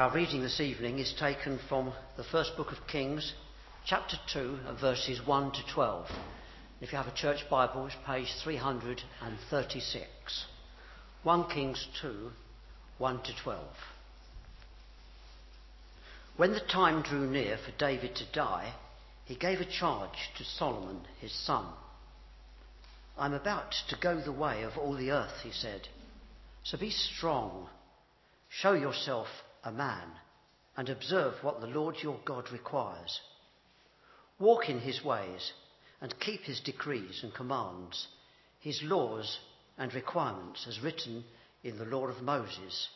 Our reading this evening is taken from the first book of Kings, chapter 2, verses 1 to 12. If you have a church Bible, it's page 336. 1 Kings 2, 1 to 12. When the time drew near for David to die, he gave a charge to Solomon, his son. I'm about to go the way of all the earth, he said. So be strong. Show yourself a man and observe what the Lord your God requires. Walk in his ways and keep his decrees and commands, his laws and requirements as written in the law of Moses,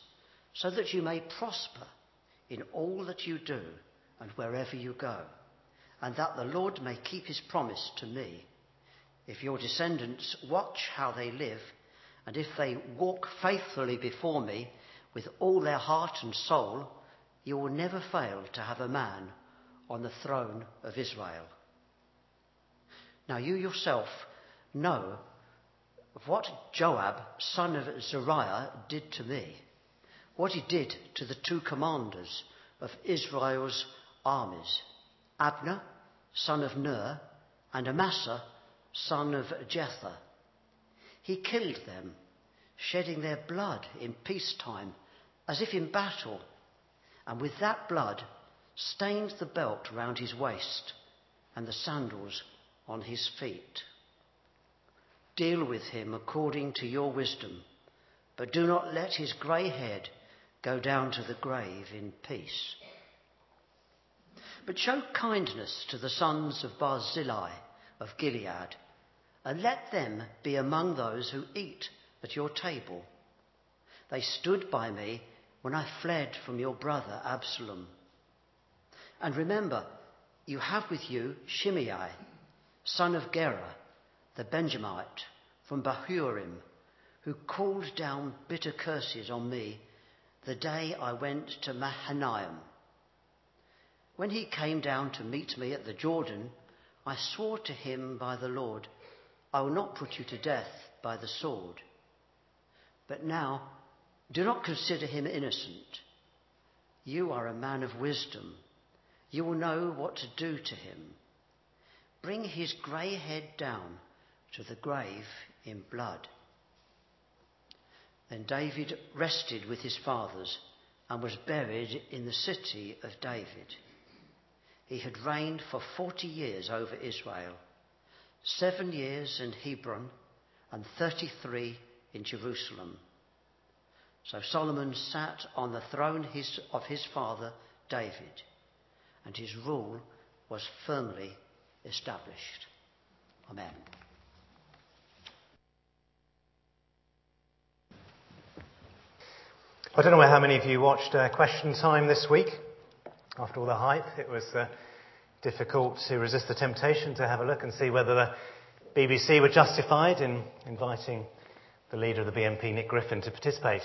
so that you may prosper in all that you do and wherever you go, and that the Lord may keep his promise to me. If your descendants watch how they live, and if they walk faithfully before me with all their heart and soul, you will never fail to have a man on the throne of Israel. Now you yourself know what Joab, son of Zeruiah, did to me, what he did to the two commanders of Israel's armies, Abner, son of Ner, and Amasa, son of Jether. He killed them, shedding their blood in peacetime, as if in battle, and with that blood stained the belt round his waist and the sandals on his feet. Deal with him according to your wisdom, but do not let his grey head go down to the grave in peace. But show kindness to the sons of Barzillai of Gilead, and let them be among those who eat at your table. They stood by me when I fled from your brother Absalom. And remember, you have with you Shimei, son of Gera, the Benjamite from Bahurim, who called down bitter curses on me the day I went to Mahanaim. When he came down to meet me at the Jordan, I swore to him by the Lord, I will not put you to death by the sword. But now, do not consider him innocent. You are a man of wisdom. You will know what to do to him. Bring his grey head down to the grave in blood. Then David rested with his fathers and was buried in the city of David. He had reigned for 40 years over Israel, seven years in Hebron and 33 in Jerusalem. So Solomon sat on the throne his, of his father David, and his rule was firmly established. Amen. I don't know how many of you watched uh, Question Time this week. After all the hype, it was uh, difficult to resist the temptation to have a look and see whether the BBC were justified in inviting the leader of the BNP, Nick Griffin, to participate.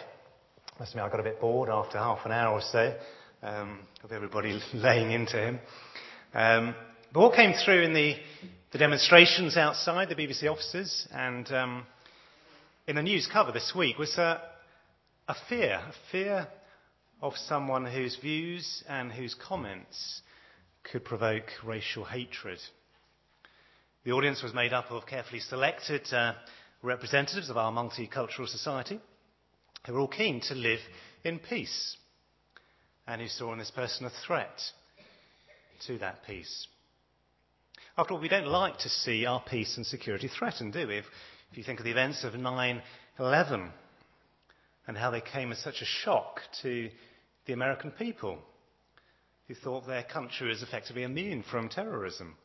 Must admit, I got a bit bored after half an hour or so um, of everybody laying into him. Um, but what came through in the, the demonstrations outside the BBC offices and um, in the news cover this week was a, a fear, a fear of someone whose views and whose comments could provoke racial hatred. The audience was made up of carefully selected uh, representatives of our multicultural society who were all keen to live in peace and who saw in this person a threat to that peace. After all, we don't like to see our peace and security threatened, do we? If, if you think of the events of 9 11 and how they came as such a shock to the American people who thought their country was effectively immune from terrorism.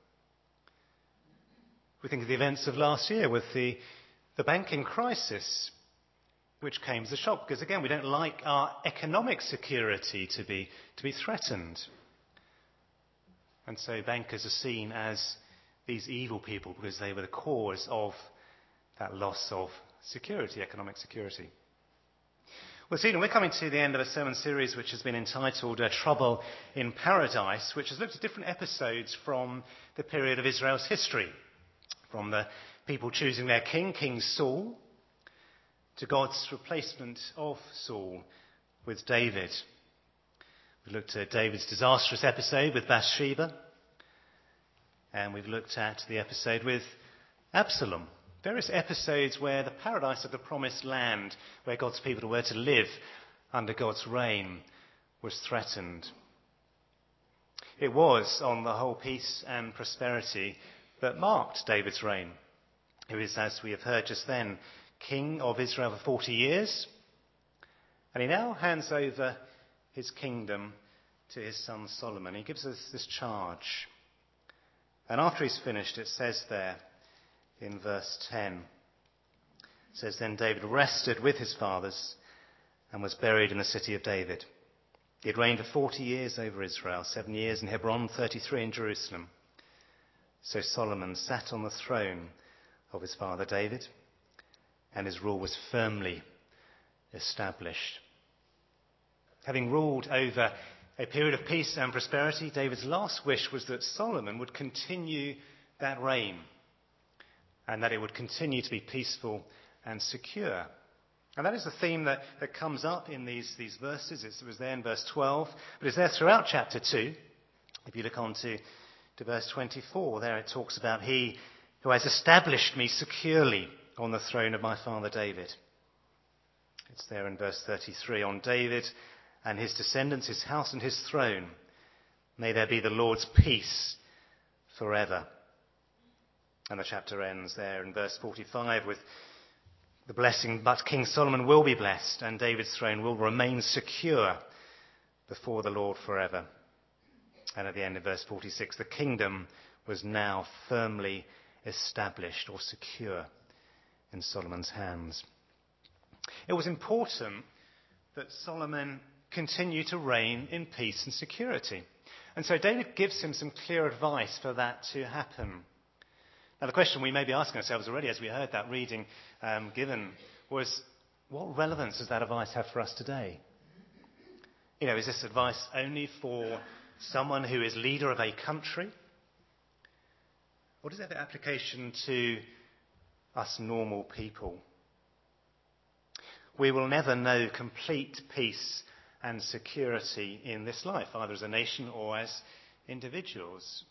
We think of the events of last year with the, the banking crisis, which came as a shock because, again, we don't like our economic security to be, to be threatened. And so bankers are seen as these evil people because they were the cause of that loss of security, economic security. Well, Stephen, we're coming to the end of a sermon series which has been entitled uh, Trouble in Paradise, which has looked at different episodes from the period of Israel's history, from the people choosing their king, King Saul, to God's replacement of Saul with David. We looked at David's disastrous episode with Bathsheba. And we've looked at the episode with Absalom. Various episodes where the paradise of the promised land, where God's people were to live under God's reign, was threatened. It was, on the whole, peace and prosperity that marked David's reign, who is, as we have heard just then, king of Israel for 40 years. And he now hands over his kingdom to his son Solomon. He gives us this charge. And after he's finished, it says there in verse 10, it says, Then David rested with his fathers and was buried in the city of David. He had reigned for 40 years over Israel, seven years in Hebron, 33 in Jerusalem. So Solomon sat on the throne of his father David, and his rule was firmly established. Having ruled over a period of peace and prosperity, David's last wish was that Solomon would continue that reign and that it would continue to be peaceful and secure. And that is the theme that, that comes up in these, these verses. It was there in verse 12, but it's there throughout chapter 2. If you look on to, to verse 24, there it talks about He who has established me securely on the throne of my father David. It's there in verse 33. On David and his descendants, his house and his throne, may there be the Lord's peace forever. And the chapter ends there in verse 45 with the blessing, but King Solomon will be blessed, and David's throne will remain secure before the Lord forever. And at the end of verse 46, the kingdom was now firmly established or secure in Solomon's hands. It was important that Solomon continue to reign in peace and security. And so David gives him some clear advice for that to happen. Now, the question we may be asking ourselves already as we heard that reading um, given was what relevance does that advice have for us today? You know, is this advice only for someone who is leader of a country? Or does it have application to us normal people? We will never know complete peace and security in this life, either as a nation or as individuals.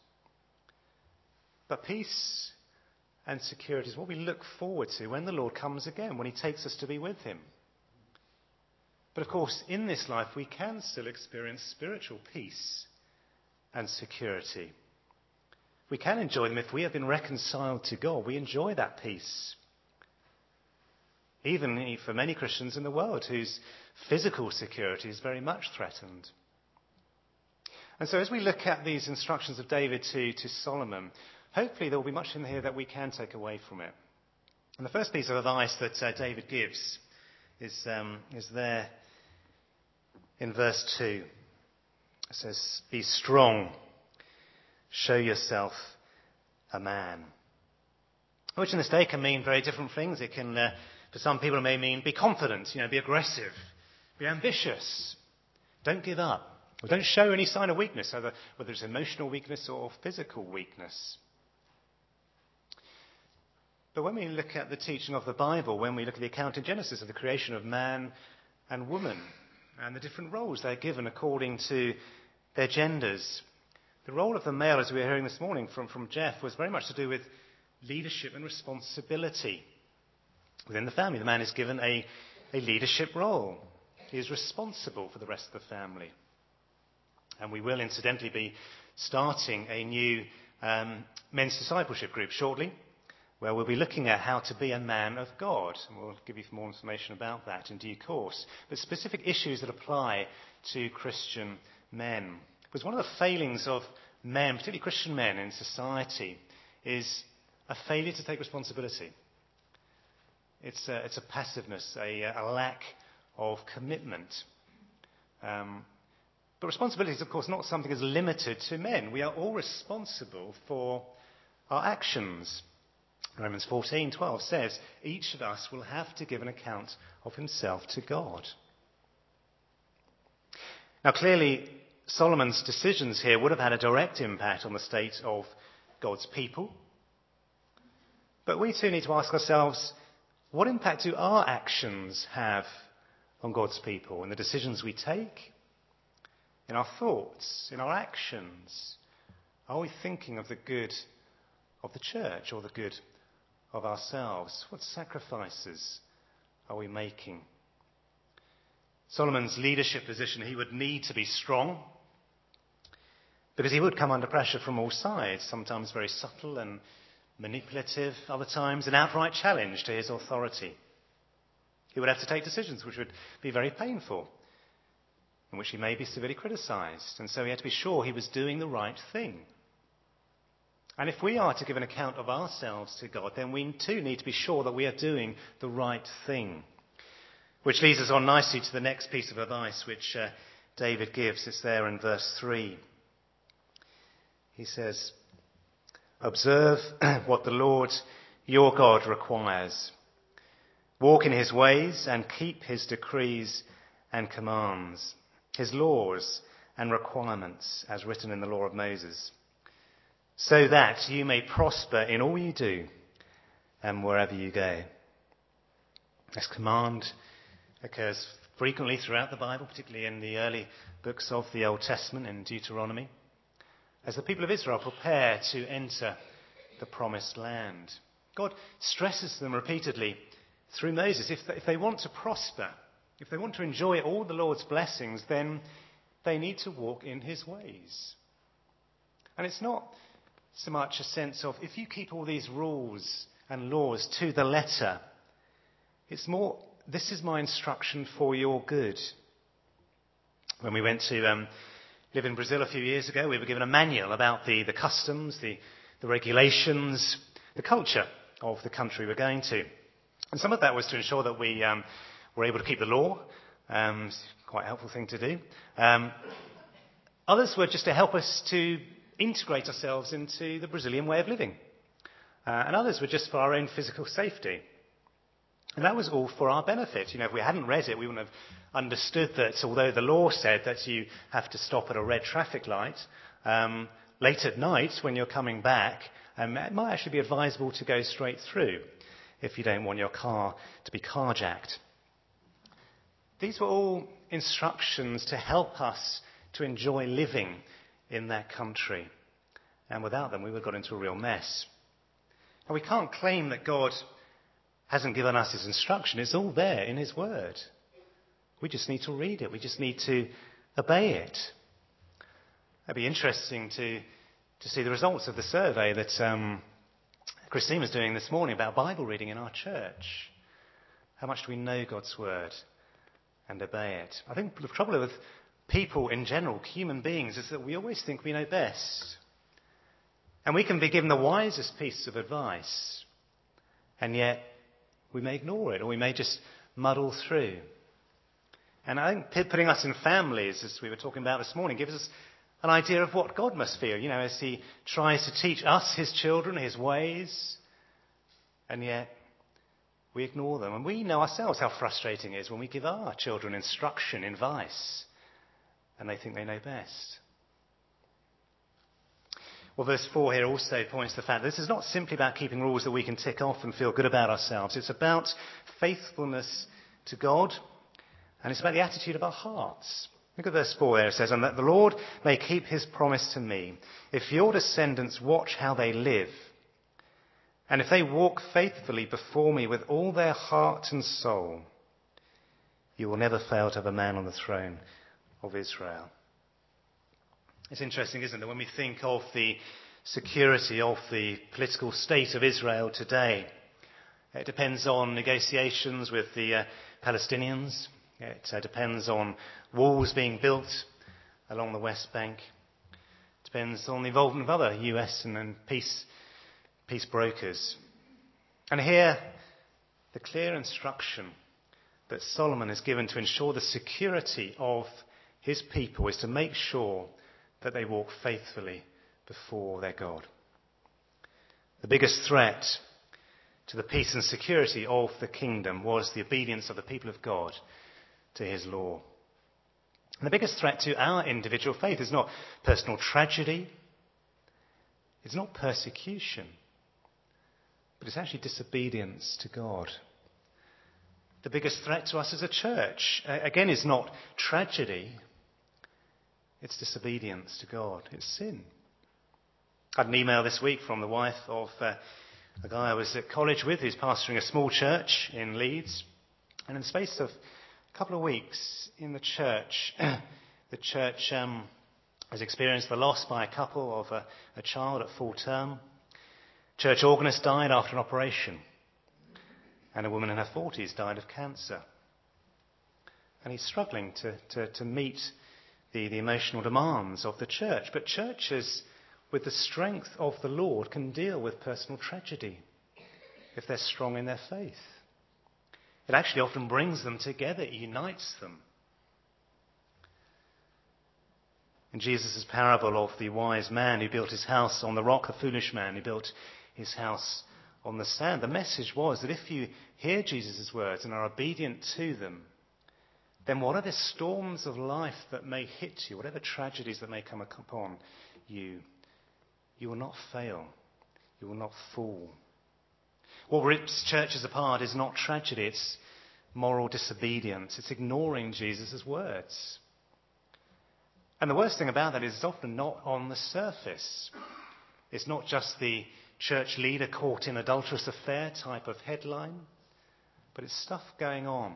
But peace and security is what we look forward to when the Lord comes again, when He takes us to be with Him. But of course, in this life, we can still experience spiritual peace and security. We can enjoy them if we have been reconciled to God. We enjoy that peace. Even for many Christians in the world whose physical security is very much threatened. And so, as we look at these instructions of David to, to Solomon, hopefully there will be much in here that we can take away from it. And the first piece of advice that uh, David gives is, um, is there in verse 2. It says, Be strong, show yourself a man. Which in this day can mean very different things. It can, uh, for some people, it may mean be confident, you know, be aggressive, be ambitious, don't give up. Or don't show any sign of weakness, whether, whether it's emotional weakness or physical weakness. But when we look at the teaching of the Bible, when we look at the account in Genesis of the creation of man and woman, and the different roles they're given according to their genders, the role of the male, as we were hearing this morning from, from Jeff, was very much to do with leadership and responsibility. Within the family, the man is given a, a leadership role. He is responsible for the rest of the family. And we will, incidentally, be starting a new um, men's discipleship group shortly where we'll be looking at how to be a man of God. And we'll give you more information about that in due course. But specific issues that apply to Christian men. Because one of the failings of men, particularly Christian men in society, is a failure to take responsibility. It's a, it's a passiveness, a, a, lack of commitment. Um, but responsibility is, of course, not something that's limited to men. We are all responsible for our actions. Romans 14:12 says, each of us will have to give an account of himself to God. Now, clearly, Solomon's decisions here would have had a direct impact on the state of God's people. But we too need to ask ourselves, what impact do our actions have on God's people and the decisions we take? in our thoughts, in our actions? Are we thinking of the good of the church or the good of ourselves? What sacrifices are we making? Solomon's leadership position, he would need to be strong because he would come under pressure from all sides, sometimes very subtle and manipulative, other times an outright challenge to his authority. He would have to take decisions which would be very painful, in which he may be severely criticized, and so he had to be sure he was doing the right thing. And if we are to give an account of ourselves to God, then we too need to be sure that we are doing the right thing. Which leads us on nicely to the next piece of advice which uh, David gives. It's there in verse 3. He says, Observe what the Lord your God requires. Walk in his ways and keep his decrees and commands, his laws and requirements as written in the law of Moses, so that you may prosper in all you do and wherever you go. This command occurs frequently throughout the Bible, particularly in the early books of the Old Testament in Deuteronomy, as the people of Israel prepare to enter the promised land. God stresses them repeatedly through Moses if they, if they want to prosper, if they want to enjoy all the Lord's blessings, then they need to walk in his ways. And it's not so much a sense of if you keep all these rules and laws to the letter, it's more this is my instruction for your good. When we went to um, live in Brazil a few years ago, we were given a manual about the, the customs, the, the regulations, the culture of the country we're going to. And some of that was to ensure that we um, were able to keep the law. Um, quite a helpful thing to do. Um, others were just to help us to integrate ourselves into the Brazilian way of living. Uh, and others were just for our own physical safety. And that was all for our benefit. You know, if we hadn't read it, we wouldn't have understood that although the law said that you have to stop at a red traffic light, um, late at night when you're coming back, um, it might actually be advisable to go straight through if you don't want your car to be carjacked. These were all instructions to help us to enjoy living in that country. And without them, we would have got into a real mess. And we can't claim that God hasn't given us his instruction. It's all there in his word. We just need to read it. We just need to obey it. It'd be interesting to, to see the results of the survey that um, Christine was doing this morning about Bible reading in our church. How much do we know God's word and obey it? I think the trouble with people in general, human beings, is that we always think we know best. And we can be given the wisest piece of advice, and yet we may ignore it or we may just muddle through. And I think putting us in families, as we were talking about this morning, gives us an idea of what God must feel, you know, as He tries to teach us, His children, His ways, and yet we ignore them. And we know ourselves how frustrating it is when we give our children instruction, advice, and they think they know best. Well, verse 4 here also points to the fact that this is not simply about keeping rules that we can tick off and feel good about ourselves. It's about faithfulness to God, and it's about the attitude of our hearts. Look at verse 4 there. It says, And that the Lord may keep his promise to me, if your descendants watch how they live, and if they walk faithfully before me with all their heart and soul, you will never fail to have a man on the throne of Israel. It's interesting, isn't it, when we think of the security of the political state of Israel today. It depends on negotiations with the uh, Palestinians. It uh, depends on walls being built along the West Bank. It depends on the involvement of other US and, and peace, peace brokers. And here, the clear instruction that Solomon is given to ensure the security of his people is to make sure that they walk faithfully before their God. The biggest threat to the peace and security of the kingdom was the obedience of the people of God to his law. And the biggest threat to our individual faith is not personal tragedy, it's not persecution, but it's actually disobedience to God. The biggest threat to us as a church, again, is not tragedy, It's disobedience to God. It's sin. I had an email this week from the wife of uh, a guy I was at college with who's pastoring a small church in Leeds. And in the space of a couple of weeks in the church, the church um, has experienced the loss by a couple of a, a child at full term. Church organist died after an operation. And a woman in her 40s died of cancer. And he's struggling to, to, to meet the, the emotional demands of the church. But churches, with the strength of the Lord, can deal with personal tragedy if they're strong in their faith. It actually often brings them together, it unites them. In Jesus' parable of the wise man who built his house on the rock, the foolish man who built his house on the sand, the message was that if you hear Jesus' words and are obedient to them, then whatever storms of life that may hit you, whatever tragedies that may come upon you, you will not fail. You will not fall. What rips churches apart is not tragedy, it's moral disobedience. It's ignoring Jesus' words. And the worst thing about that is it's often not on the surface. It's not just the church leader caught in adulterous affair type of headline, but it's stuff going on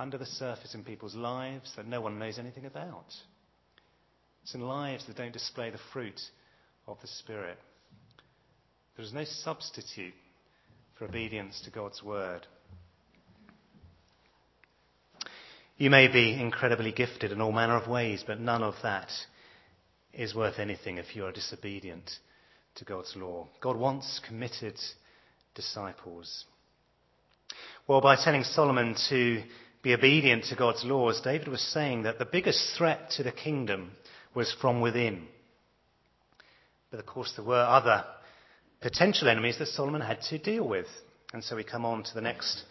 under the surface in people's lives that no one knows anything about. It's in lives that don't display the fruit of the Spirit. There is no substitute for obedience to God's word. You may be incredibly gifted in all manner of ways, but none of that is worth anything if you are disobedient to God's law. God wants committed disciples. Well, by telling Solomon to be obedient to God's laws, David was saying that the biggest threat to the kingdom was from within. But of course, there were other potential enemies that Solomon had to deal with. And so we come on to the next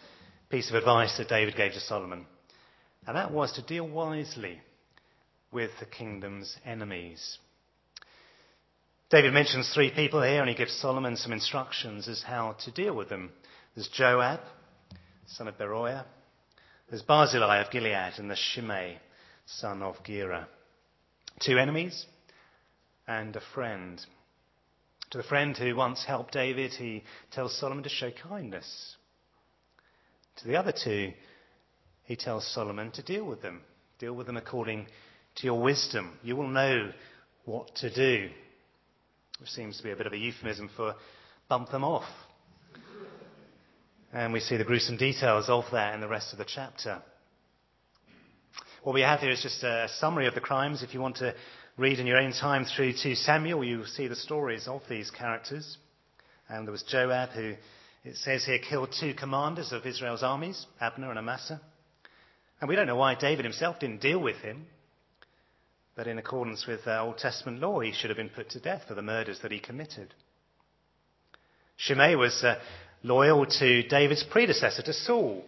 piece of advice that David gave to Solomon. And that was to deal wisely with the kingdom's enemies. David mentions three people here and he gives Solomon some instructions as how to deal with them. There's Joab, son of Zeruiah. There's Barzillai of Gilead and the Shimei, son of Gera. Two enemies and a friend. To the friend who once helped David, he tells Solomon to show kindness. To the other two, he tells Solomon to deal with them. Deal with them according to your wisdom. You will know what to do. Which seems to be a bit of a euphemism for bump them off. And we see the gruesome details of that in the rest of the chapter. What we have here is just a summary of the crimes. If you want to read in your own time through to Samuel, you will see the stories of these characters. And there was Joab, who it says here killed two commanders of Israel's armies, Abner and Amasa. And we don't know why David himself didn't deal with him. But in accordance with uh, Old Testament law, he should have been put to death for the murders that he committed. Shimei was uh, loyal to David's predecessor, to Saul.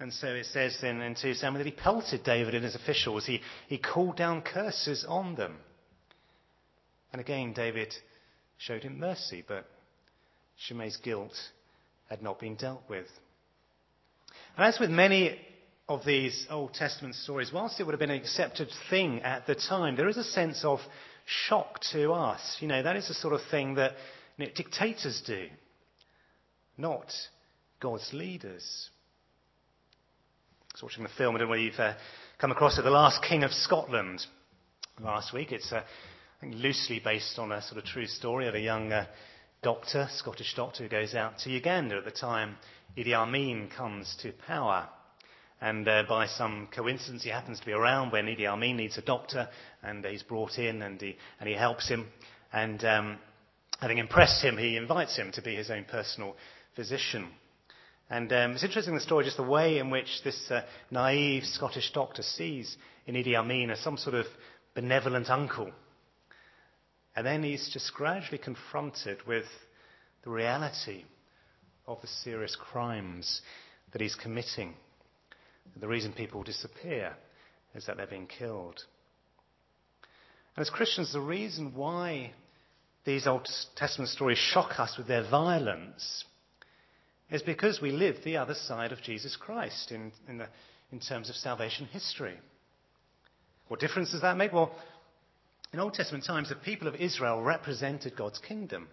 And so it says in, in 2 Samuel that he pelted David and his officials. He, he called down curses on them. And again, David showed him mercy, but Shimei's guilt had not been dealt with. And as with many of these Old Testament stories, whilst it would have been an accepted thing at the time, there is a sense of shock to us. You know, that is the sort of thing that you know, dictators do not God's leaders. I was watching the film, I don't know whether you've uh, come across it, The Last King of Scotland last week. It's uh, loosely based on a sort of true story of a young uh, doctor, Scottish doctor, who goes out to Uganda at the time Idi Amin comes to power. And uh, by some coincidence, he happens to be around when Idi Amin needs a doctor, and he's brought in and he, and he helps him. And um, having impressed him, he invites him to be his own personal physician. And um, it's interesting the story, just the way in which this uh, naive Scottish doctor sees in Idi Amin as some sort of benevolent uncle. And then he's just gradually confronted with the reality of the serious crimes that he's committing. The reason people disappear is that they're being killed. And as Christians, the reason why these Old Testament stories shock us with their violence is because we live the other side of Jesus Christ in, in, the, in terms of salvation history. What difference does that make? Well, In Old Testament times, the people of Israel represented God's kingdom.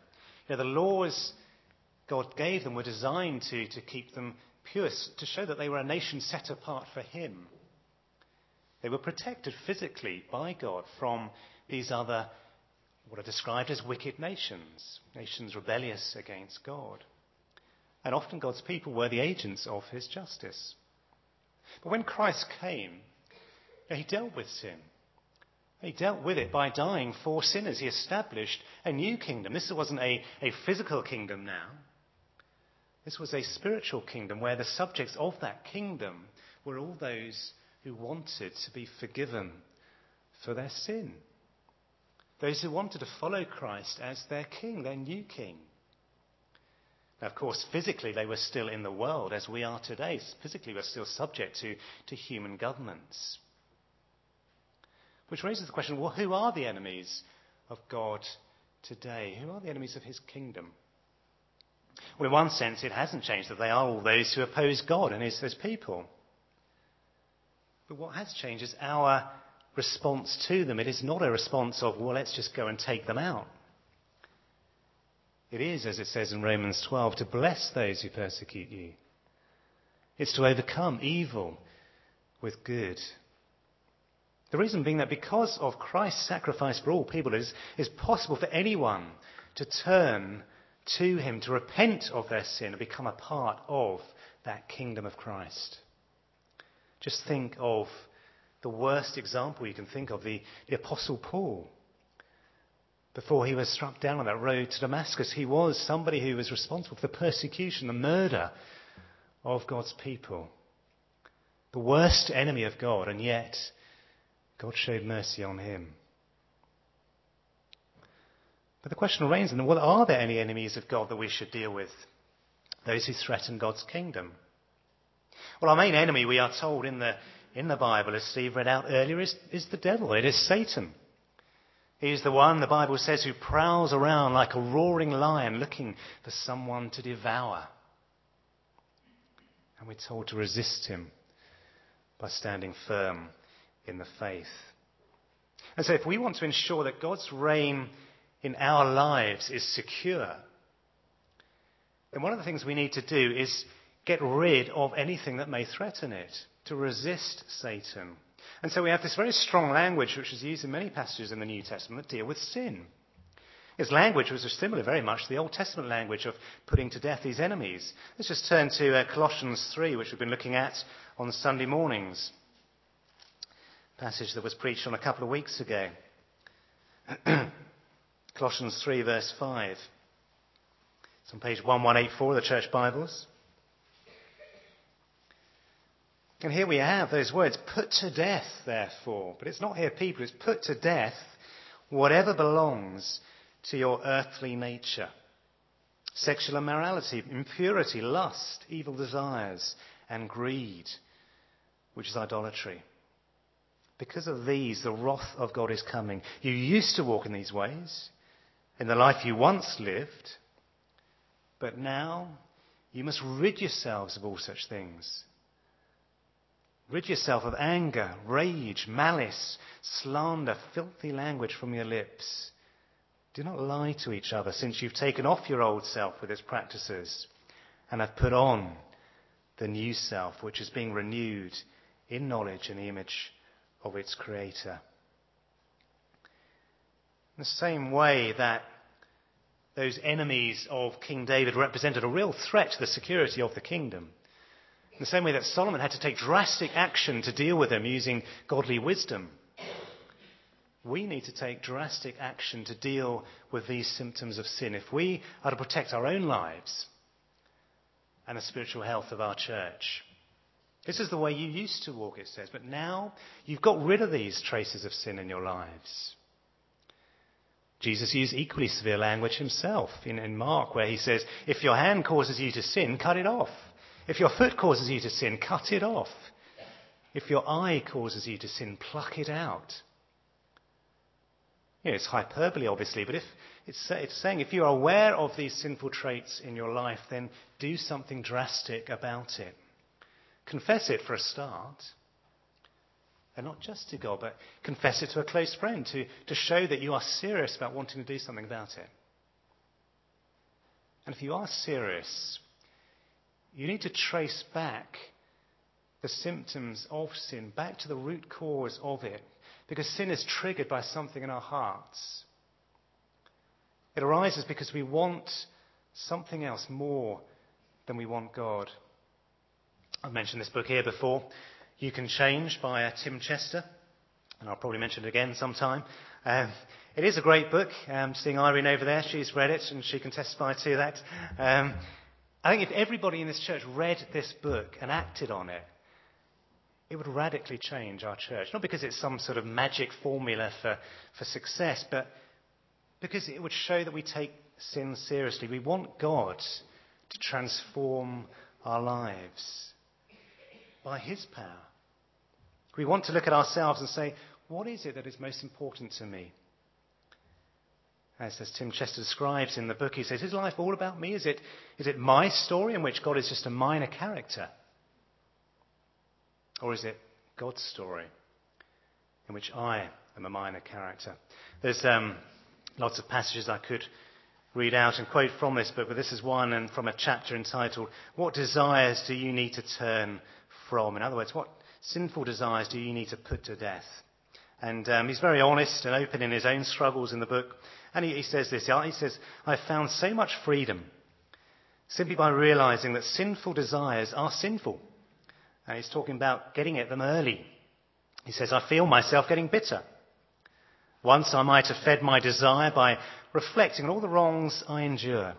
You know, the laws God gave them were designed to, to keep them pure, to show that they were a nation set apart for Him. They were protected physically by God from these other, what are described as wicked nations, nations rebellious against God. And often God's people were the agents of His justice. But when Christ came, He dealt with sin. He dealt with it by dying for sinners. He established a new kingdom. This wasn't a, a physical kingdom now. This was a spiritual kingdom where the subjects of that kingdom were all those who wanted to be forgiven for their sin. Those who wanted to follow Christ as their king, their new king. Now, of course, physically they were still in the world as we are today. Physically, we're still subject to, to human governments. Which raises the question well, who are the enemies of God today? Who are the enemies of his kingdom? Well, in one sense, it hasn't changed that they are all those who oppose God and his, his people. But what has changed is our response to them. It is not a response of, well, let's just go and take them out. It is, as it says in Romans 12, to bless those who persecute you. It's to overcome evil with good. The reason being that because of Christ's sacrifice for all people, it is, possible for anyone to turn to Him, to repent of their sin and become a part of that kingdom of Christ. Just think of the worst example you can think of, the, the Apostle Paul. Before he was struck down on that road to Damascus, he was somebody who was responsible for the persecution, the murder of God's people. The worst enemy of God, and yet God showed mercy on him. But the question remains then, well, are there any enemies of God that we should deal with? Those who threaten God's kingdom. Well, our main enemy, we are told in the, in the Bible, as Steve read out earlier, is, is the devil. It is Satan. He is the one, the Bible says, who prowls around like a roaring lion looking for someone to devour. And we're told to resist him by standing firm in the faith. And so if we want to ensure that God's reign in our lives is secure, then one of the things we need to do is get rid of anything that may threaten it, to resist Satan. And so we have this very strong language which is used in many passages in the New Testament that deal with sin. Its language was similar very much to the Old Testament language of putting to death these enemies. Let's just turn to uh, Colossians 3, which we've been looking at on Sunday mornings. A Passage that was preached on a couple of weeks ago. Colossians 3, verse 5. It's on page 1184 of the Church Bibles. And here we have those words, put to death, therefore. But it's not here people, it's put to death whatever belongs to your earthly nature. Sexual immorality, impurity, lust, evil desires, and greed, which is idolatry. Because of these, the wrath of God is coming. You used to walk in these ways in the life you once lived, but now you must rid yourselves of all such things. Rid yourself of anger, rage, malice, slander, filthy language from your lips. Do not lie to each other, since you've taken off your old self with its practices and have put on the new self, which is being renewed in knowledge and the image of its creator. In the same way that those enemies of King David represented a real threat to the security of the kingdom. In the same way that Solomon had to take drastic action to deal with them using godly wisdom. We need to take drastic action to deal with these symptoms of sin if we are to protect our own lives and the spiritual health of our church. This is the way you used to walk, it says, but now you've got rid of these traces of sin in your lives. Jesus used equally severe language himself in, in Mark, where he says, If your hand causes you to sin, cut it off. If your foot causes you to sin, cut it off. If your eye causes you to sin, pluck it out. You know, it's hyperbole, obviously, but if it's, it's saying if you're aware of these sinful traits in your life, then do something drastic about it. Confess it for a start. and not just to God, but confess it to a close friend to, to show that you are serious about wanting to do something about it. And if you are serious, you need to trace back the symptoms of sin, back to the root cause of it, because sin is triggered by something in our hearts. It arises because we want something else more than we want God. I've mentioned this book here before. You Can Change by uh, Tim Chester, and I'll probably mention it again sometime. Um, it is a great book. Um, seeing Irene over there, she's read it and she can testify to that. Um, I think if everybody in this church read this book and acted on it, it would radically change our church. Not because it's some sort of magic formula for, for success, but because it would show that we take sin seriously. We want God to transform our lives by His power. We want to look at ourselves and say, what is it that is most important to me? As, as Tim Chester describes in the book, he says, Is life all about me? Is it, is it my story in which God is just a minor character? Or is it God's story in which I am a minor character? There's um, lots of passages I could read out and quote from this book, but this is one and from a chapter entitled, What Desires Do You Need to Turn From? In other words, what sinful desires do you need to put to death? And um, he's very honest and open in his own struggles in the book. And he, he says this He says, I've found so much freedom simply by realizing that sinful desires are sinful. And he's talking about getting at them early. He says, I feel myself getting bitter. Once I might have fed my desire by reflecting on all the wrongs I endure.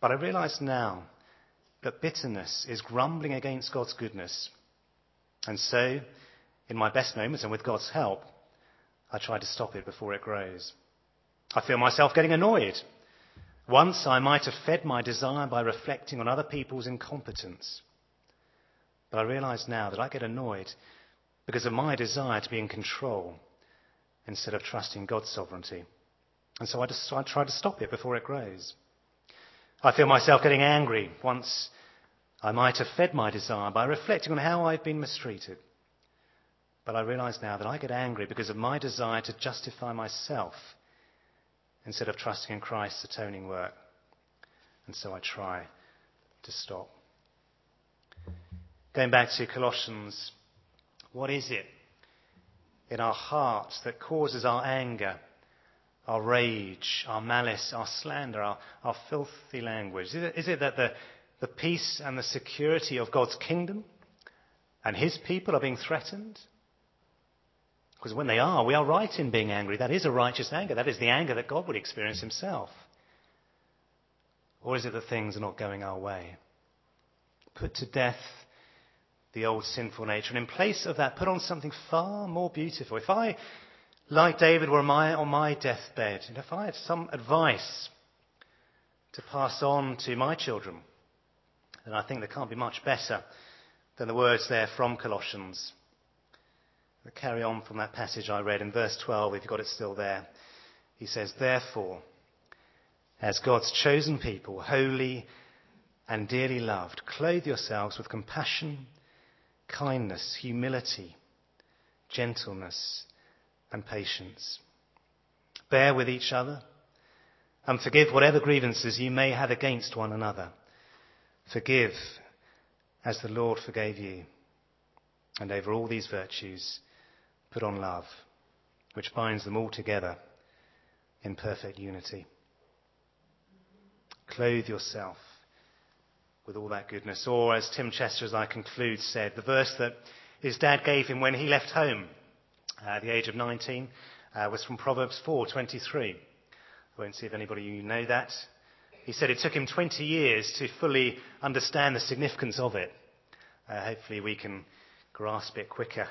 But I realize now that bitterness is grumbling against God's goodness and so, in my best moments and with God's help, I try to stop it before it grows. I feel myself getting annoyed. Once I might have fed my desire by reflecting on other people's incompetence. But I realize now that I get annoyed because of my desire to be in control instead of trusting God's sovereignty. And so I, just, I try to stop it before it grows. I feel myself getting angry once I might have fed my desire by reflecting on how I've been mistreated. But I realize now that I get angry because of my desire to justify myself instead of trusting in Christ's atoning work. And so I try to stop. Going back to Colossians, what is it in our hearts that causes our anger, our rage, our malice, our slander, our, our filthy language? Is it, is it that the, the peace and the security of God's kingdom and his people are being threatened? Because when they are, we are right in being angry. That is a righteous anger. That is the anger that God would experience himself. Or is it that things are not going our way? Put to death the old sinful nature, and in place of that, put on something far more beautiful. If I, like David, were my, on my deathbed, and if I had some advice to pass on to my children, then I think there can't be much better than the words there from Colossians. Carry on from that passage I read in verse 12, if you've got it still there. He says, Therefore, as God's chosen people, holy and dearly loved, clothe yourselves with compassion, kindness, humility, gentleness, and patience. Bear with each other and forgive whatever grievances you may have against one another. Forgive as the Lord forgave you. And over all these virtues, put on love, which binds them all together in perfect unity. Clothe yourself with all that goodness. Or, as Tim Chester, as I conclude, said, the verse that his dad gave him when he left home at the age of 19 uh, was from Proverbs 4:23. I won't see if anybody you know that. He said it took him 20 years to fully understand the significance of it. Uh, hopefully we can grasp it quicker.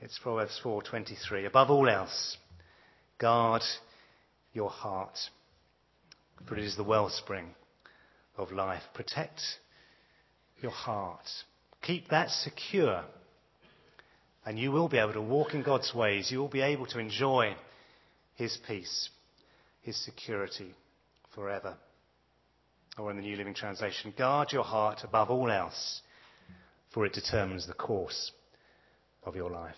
It's Proverbs 4:23. Above all else, guard your heart, for it is the wellspring of life. Protect your heart. Keep that secure, and you will be able to walk in God's ways. You will be able to enjoy His peace, His security forever or in the New Living Translation, guard your heart above all else, for it determines the course of your life.